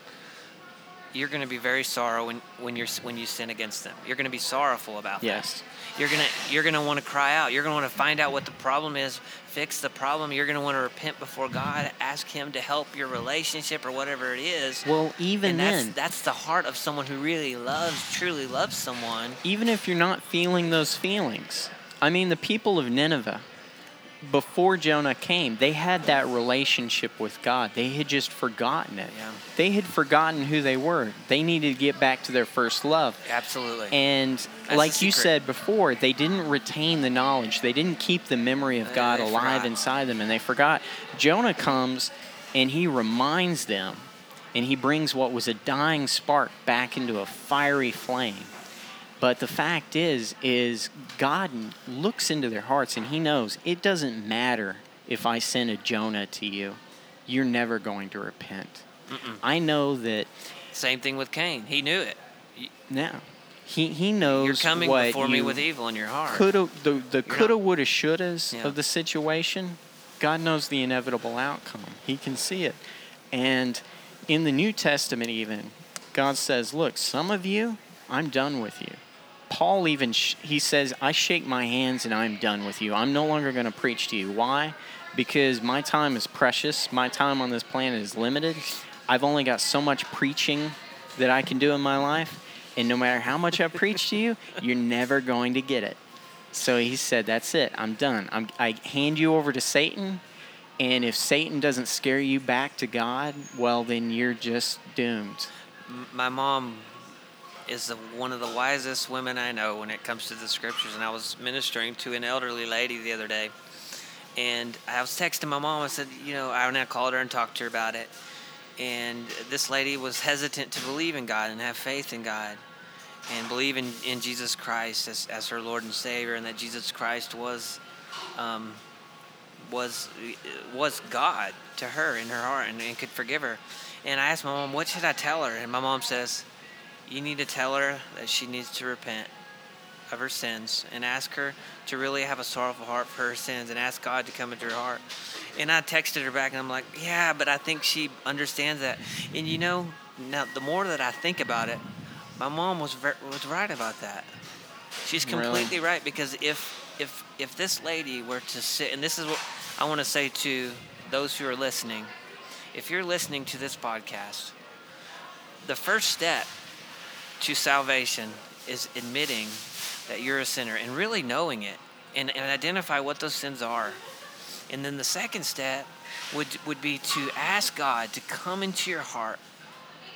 you're going to be very sorrow when, when you're when you sin against them. You're going to be sorrowful about Yes. that. You're gonna you're gonna want to cry out. You're gonna want to find out what the problem is, fix the problem. You're gonna want to repent before God, ask Him to help your relationship or whatever it is. Well, even and that's then, that's the heart of someone who really loves, truly loves someone. even if you're not feeling those feelings, I mean, the people of Nineveh, before Jonah came, they had that relationship with God. They had just forgotten it. Yeah. They had forgotten who they were. They needed to get back to their first love. Absolutely. And the like you said before, they didn't retain the knowledge. They didn't keep the memory of God alive forgot. inside them, and they forgot. Jonah comes and he reminds them, and he brings what was a dying spark back into a fiery flame. But the fact is, is God looks into their hearts and He knows it doesn't matter if I send a Jonah to you, you're never going to repent. I know that Same thing with Cain. He knew it. Now. He he knows You're coming what before me with evil in your heart. coulda the the coulda woulda shouldas Yeah. of the situation. God knows the inevitable outcome. He can see it, and in the New Testament, even God says, "Look, some of you, I'm done with you." Paul even sh- he says, "I shake my hands and I'm done with you. I'm no longer going to preach to you. Why? Because my time is precious. My time on this planet is limited. I've only got so much preaching that I can do in my life, and no matter how much I preach to you, you're never going to get it." So he said, "That's it. I'm done. I'm, I hand you over to Satan, and if Satan doesn't scare you back to God, well, then you're just doomed." My mom is the, one of the wisest women I know when it comes to the scriptures. And I was ministering to an elderly lady the other day, and I was texting my mom. I said, you know, I called her and talked to her about it. And this lady was hesitant to believe in God and have faith in God and believe in, in Jesus Christ as, as her Lord and Savior, and that Jesus Christ was um, was was God to her in her heart and, and could forgive her. And I asked my mom, "What should I tell her?" And my mom says, "You need to tell her that she needs to repent of her sins and ask her to really have a sorrowful heart for her sins and ask God to come into her heart." And I texted her back and I'm like, "Yeah, but I think she understands that." And you know, now the more that I think about it, my mom was ver- was right about that. She's Really? completely right because if if if this lady were to sit and this is what I want to say to those who are listening, if you're listening to this podcast, the first step to salvation is admitting that you're a sinner and really knowing it and, and identify what those sins are. And then the second step would would be to ask God to come into your heart.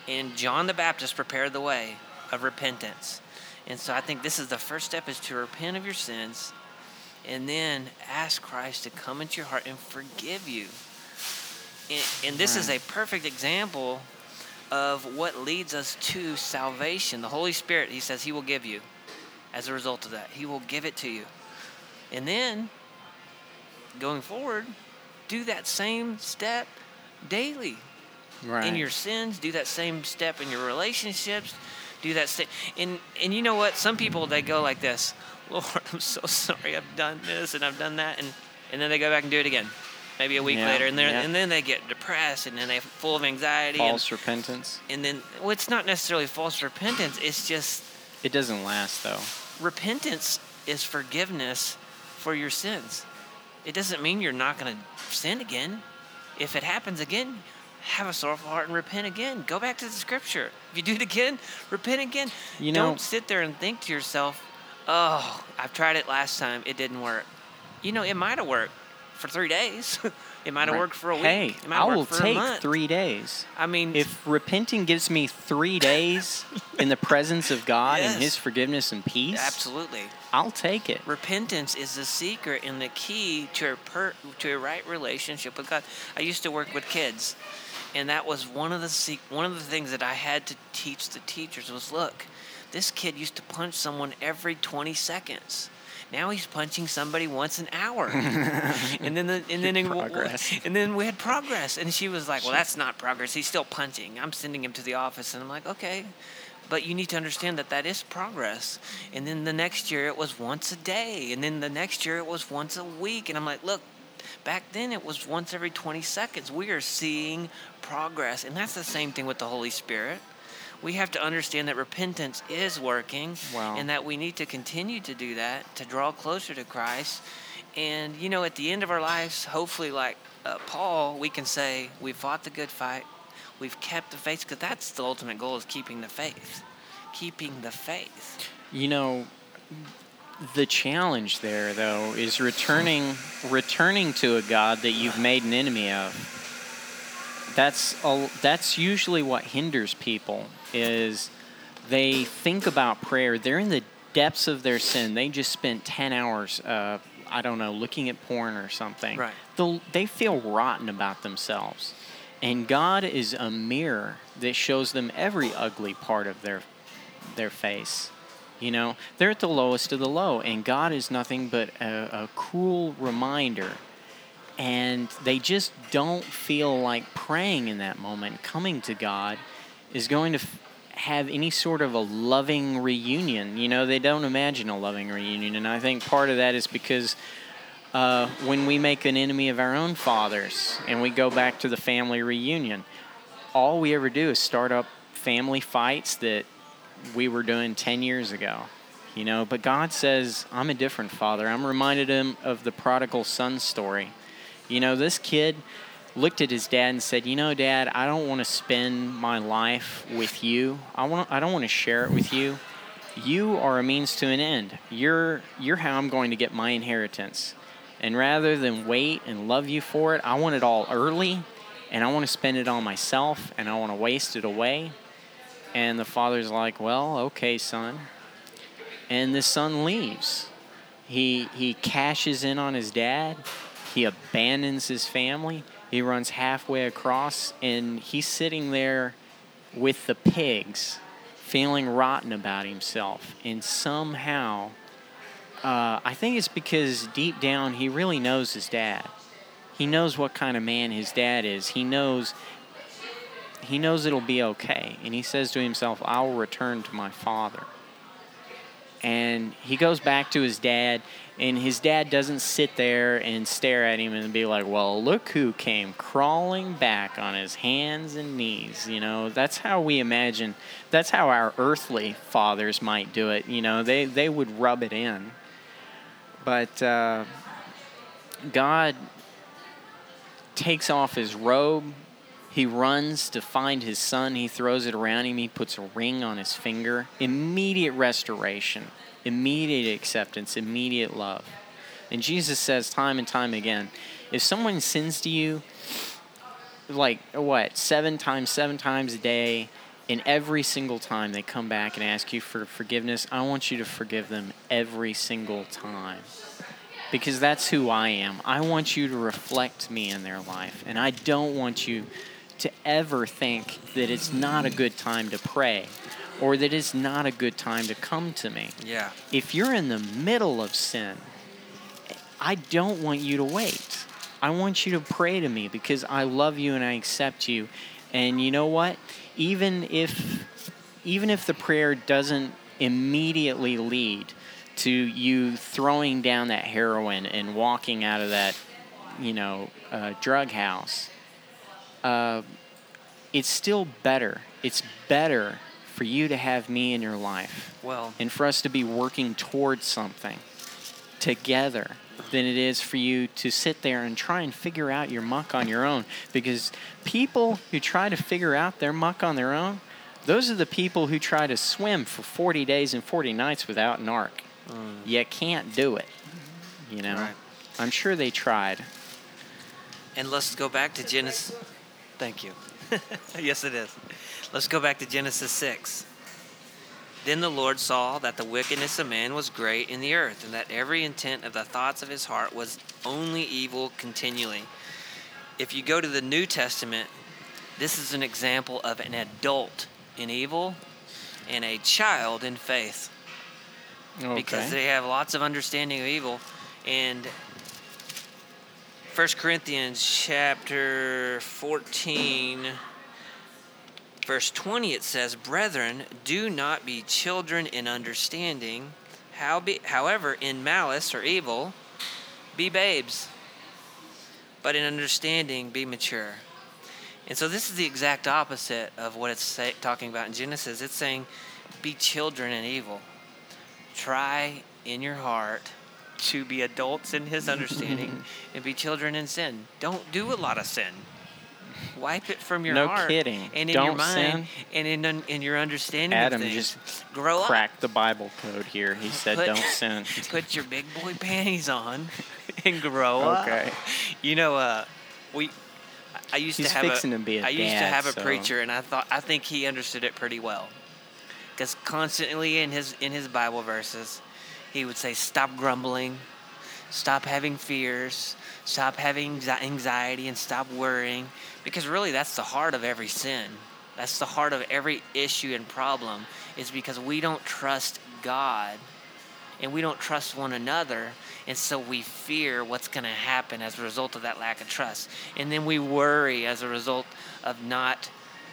And John the Baptist prepared the way. of repentance. And so I think this is the first step is to repent of your sins and then ask Christ to come into your heart and forgive you. And, and this is a perfect example of what leads us to salvation. The Holy Spirit, he says, he will give you as a result of that. He will give it to you. And then, going forward, do that same step daily. Right. In your sins, do that same step in your relationships. Do that step. And, and you know what? Some people, they go like this Lord, I'm so sorry I've done this and I've done that. And, and then they go back and do it again maybe a week Yeah, later, and then yeah. and then they get depressed, and then they're full of anxiety. and- False repentance. and then well, it's not necessarily false repentance. It's just It doesn't last though. repentance is forgiveness for your sins. It doesn't mean you're not going to sin again. If it happens again, have a sorrowful heart and repent again. Go back to the scripture. If you do it again, repent again. You know- Don't sit there and think to yourself, "Oh, I've tried it last time. It didn't work." You know, it might have worked for three days. it might have Right. worked for a week. Hey, I will worked for a take three days. I mean, If repenting gives me three days in the presence of God Yes. and His forgiveness and peace, absolutely. I'll take it. Repentance is the secret and the key to a per, to a right relationship with God. I used to work with kids, and that was one of the one of the things that I had to teach the teachers was look, this kid used to punch someone every 20 seconds. Now he's punching somebody once an hour, and then the, and then and then we had progress. And she was like, "Well, that's not progress. He's still punching. I'm sending him to the office." And I'm like, "Okay, but you need to understand that that is progress. And then the next year it was once a day, and then the next year it was once a week. And I'm like, look, back then it was once every 20 seconds. We are seeing progress, and that's the same thing with the Holy Spirit. We have to understand that repentance is working, Wow. and that we need to continue to do that to draw closer to Christ. And you know, at the end of our lives, hopefully, like uh, Paul, we can say we fought the good fight, we've kept the faith, because that's the ultimate goal: is keeping the faith, keeping the faith. You know, the challenge there though is returning returning to a God that you've made an enemy of. That's a, that's usually what hinders people is they think about prayer. They're in the depths of their sin. They just spent ten hours, uh, I don't know, looking at porn or something. Right. They feel rotten about themselves, and God is a mirror that shows them every ugly part of their their face. You know, they're at the lowest of the low, and God is nothing but a, a cool reminder. And they just don't feel like praying in that moment. Coming to God is going to f- have any sort of a loving reunion. You know, they don't imagine a loving reunion. And I think part of that is because uh, when we make an enemy of our own fathers and we go back to the family reunion, all we ever do is start up family fights that we were doing 10 years ago. You know, but God says, I'm a different father. I'm reminded him of the prodigal son story. You know, this kid looked at his dad and said, "You know, dad, I don't want to spend my life with you. I want I don't want to share it with you. You are a means to an end. You're you're how I'm going to get my inheritance. And rather than wait and love you for it, I want it all early and I want to spend it on myself and I want to waste it away." And the father's like, "Well, okay, son." And the son leaves. He he cashes in on his dad. He abandons his family. He runs halfway across and he's sitting there with the pigs, feeling rotten about himself. And somehow, uh, I think it's because deep down he really knows his dad. He knows what kind of man his dad is. He knows he knows it'll be okay. And he says to himself, I will return to my father. And he goes back to his dad, and his dad doesn't sit there and stare at him and be like, Well, look who came crawling back on his hands and knees. You know, that's how we imagine, that's how our earthly fathers might do it. You know, they, they would rub it in. But uh, God takes off his robe. He runs to find his son. He throws it around him. He puts a ring on his finger. Immediate restoration, immediate acceptance, immediate love. And Jesus says time and time again if someone sins to you, like what, seven times, seven times a day, And every single time they come back and ask you for forgiveness, I want you to forgive them every single time. Because that's who I am. I want you to reflect me in their life. And I don't want you to ever think that it's not a good time to pray or that it's not a good time to come to me. Yeah. If you're in the middle of sin, I don't want you to wait. I want you to pray to me because I love you and I accept you. And you know what? Even if even if the prayer doesn't immediately lead to you throwing down that heroin and walking out of that, you know, uh, drug house, uh, it's still better. It's better for you to have me in your life Well, and for us to be working towards something together than it is for you to sit there and try and figure out your muck on your own. Because people who try to figure out their muck on their own, those are the people who try to swim for 40 days and 40 nights without an ark. You can't do it. You know? Right. I'm sure they tried. and let's go back to Genesis. Thank you. yes, it is. Let's go back to Genesis 6. Then the Lord saw that the wickedness of man was great in the earth, and that every intent of the thoughts of his heart was only evil continually. If you go to the New Testament, this is an example of an adult in evil and a child in faith because they have lots of understanding of evil. And 1 Corinthians chapter 14, verse 20, it says, Brethren, do not be children in understanding, how be, however, in malice or evil, be babes, but in understanding, be mature. And so this is the exact opposite of what it's say, talking about in Genesis. It's saying, be children in evil. Try in your heart to be adults in his understanding and be children in sin. Don't do a lot of sin. Wipe it from your No heart kidding. and in Don't your mind sin. and in in your understanding Adam of things. just grow up. cracked the Bible code here. He said, Put- don't sin. Put your big boy panties on and grow up. Okay. You know, uh, we. I used He's to have fixing a, to be a I used to dad, have a so- preacher, and I thought I think he understood it pretty well. Because constantly in his in his Bible verses, he would say, "Stop grumbling, stop having fears, stop having anxiety, and stop worrying." Because really, that's the heart of every sin. That's the heart of every issue and problem. Is because we don't trust God and we don't trust one another and so we fear what's going to happen as a result of that lack of trust and then we worry as a result of not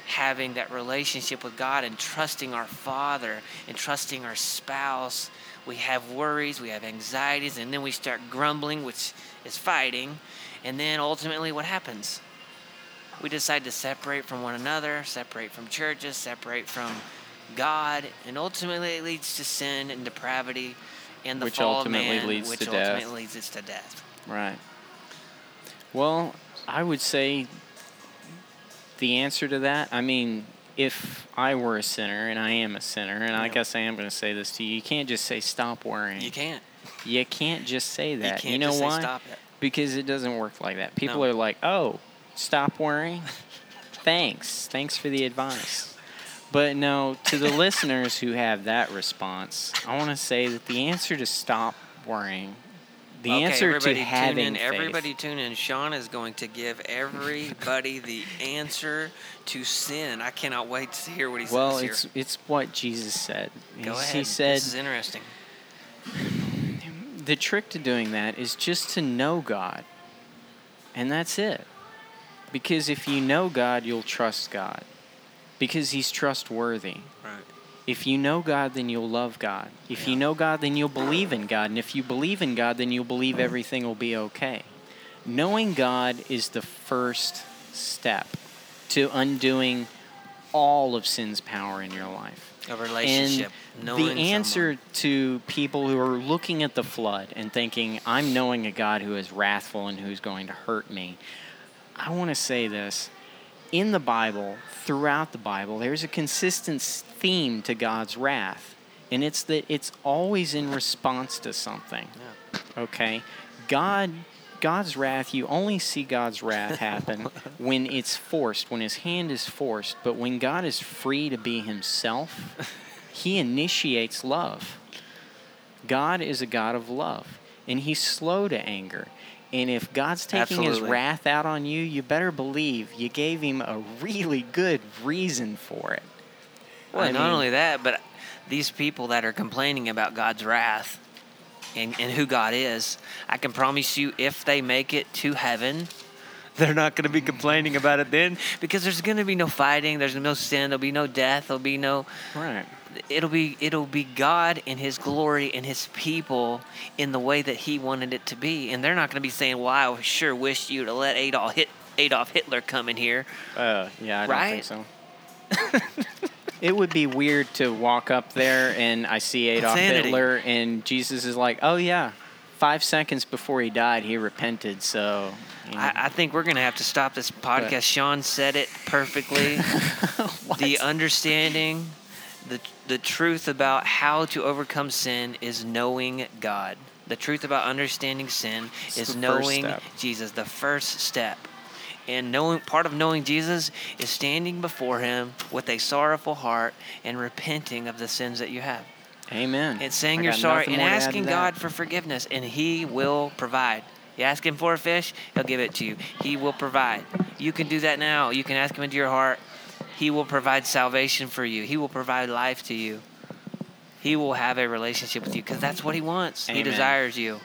having that relationship with God and trusting our father and trusting our spouse we have worries we have anxieties and then we start grumbling which is fighting and then ultimately what happens we decide to separate from one another separate from churches separate from God, and ultimately it leads to sin and depravity and the Which fall ultimately of man, leads which to ultimately death. leads us to death. Right. Well, I would say the answer to that, I mean, if I were a sinner, and I am a sinner, and I guess I am going to say this to you, you can't just say stop worrying. You can't. You can't just say that. you can't know just why? it. Because it doesn't work like that. People No. are like, oh, stop worrying? Thanks. Thanks for the advice. But no, to the listeners who have that response, I want to say that the answer to stop worrying, the okay, answer to everybody having tune in. faith, Everybody tune in. Sean is going to give everybody the answer to sin. I cannot wait to hear what he well, says Well, it's here. it's what Jesus said. Go ahead. He said this is interesting. the trick to doing that is just to know God. And that's it. Because if you know God, you'll trust God. Because He's trustworthy. If you know God, then you'll love God. If you know God, then you'll believe in God. And if you believe in God, then you'll believe everything will be okay. Knowing God is the first step to undoing all of sin's power in your life. A relationship. And the answer someone. to people who are looking at the flood and thinking, I'm knowing a God who is wrathful and who's going to hurt me, I want to say this. In the Bible, throughout the Bible, there's a consistent theme to God's wrath. And it's that it's always in response to something. Yeah. Okay? God God's wrath, you only see God's wrath happen when it's forced, when his hand is forced. But when God is free to be himself, he initiates love. God is a God of love, and he's slow to anger. And if God's taking his wrath out on you, you better believe you gave him a really good reason for it. Well, I not only that, but these people that are complaining about God's wrath and, and who God is, I can promise you, if they make it to heaven, they're not going to be complaining about it then because there's going to be no fighting, there's no sin, there'll be no death, there'll be no. Right. It'll be it'll be God and His glory and His people in the way that He wanted it to be, and they're not going to be saying, "Well, I sure wish you to let Adolf hit Adolf Hitler come in here." Uh, yeah, I don't Right? think so. it would be weird to walk up there and I see Adolf Insanity. Hitler and Jesus is like, "Oh yeah, five seconds before he died, he repented." So, you know. I, I think we're going to have to stop this podcast. Sean said it perfectly. the understanding, the the truth about how to overcome sin is knowing God. The truth about understanding sin It's is knowing. Jesus. The first step. And knowing part of knowing Jesus is standing before him with a sorrowful heart and repenting of the sins that you have. Amen. And saying you're sorry and more to add to asking. God for forgiveness, and He will provide. You ask Him for a fish, He'll give it to you. He will provide. You can do that now. You can ask Him into your heart. He will provide salvation for you, He will provide life to you. He will have a relationship with you because that's what He wants. He desires you.